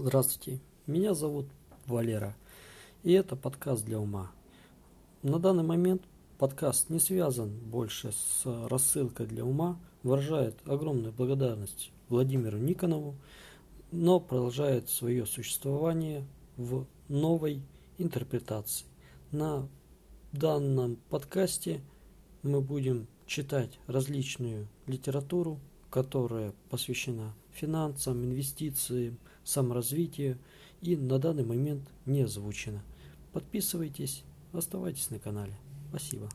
Здравствуйте, меня зовут Валера, и это подкаст для ума. На данный момент подкаст не связан больше с рассылкой для ума, выражает огромную благодарность Владимиру Никонову, но продолжает свое существование в новой интерпретации. На данном подкасте мы будем читать различную литературу, которая посвящена финансам, инвестициям, саморазвитию и на данный момент не озвучена. Подписывайтесь, оставайтесь на канале. Спасибо.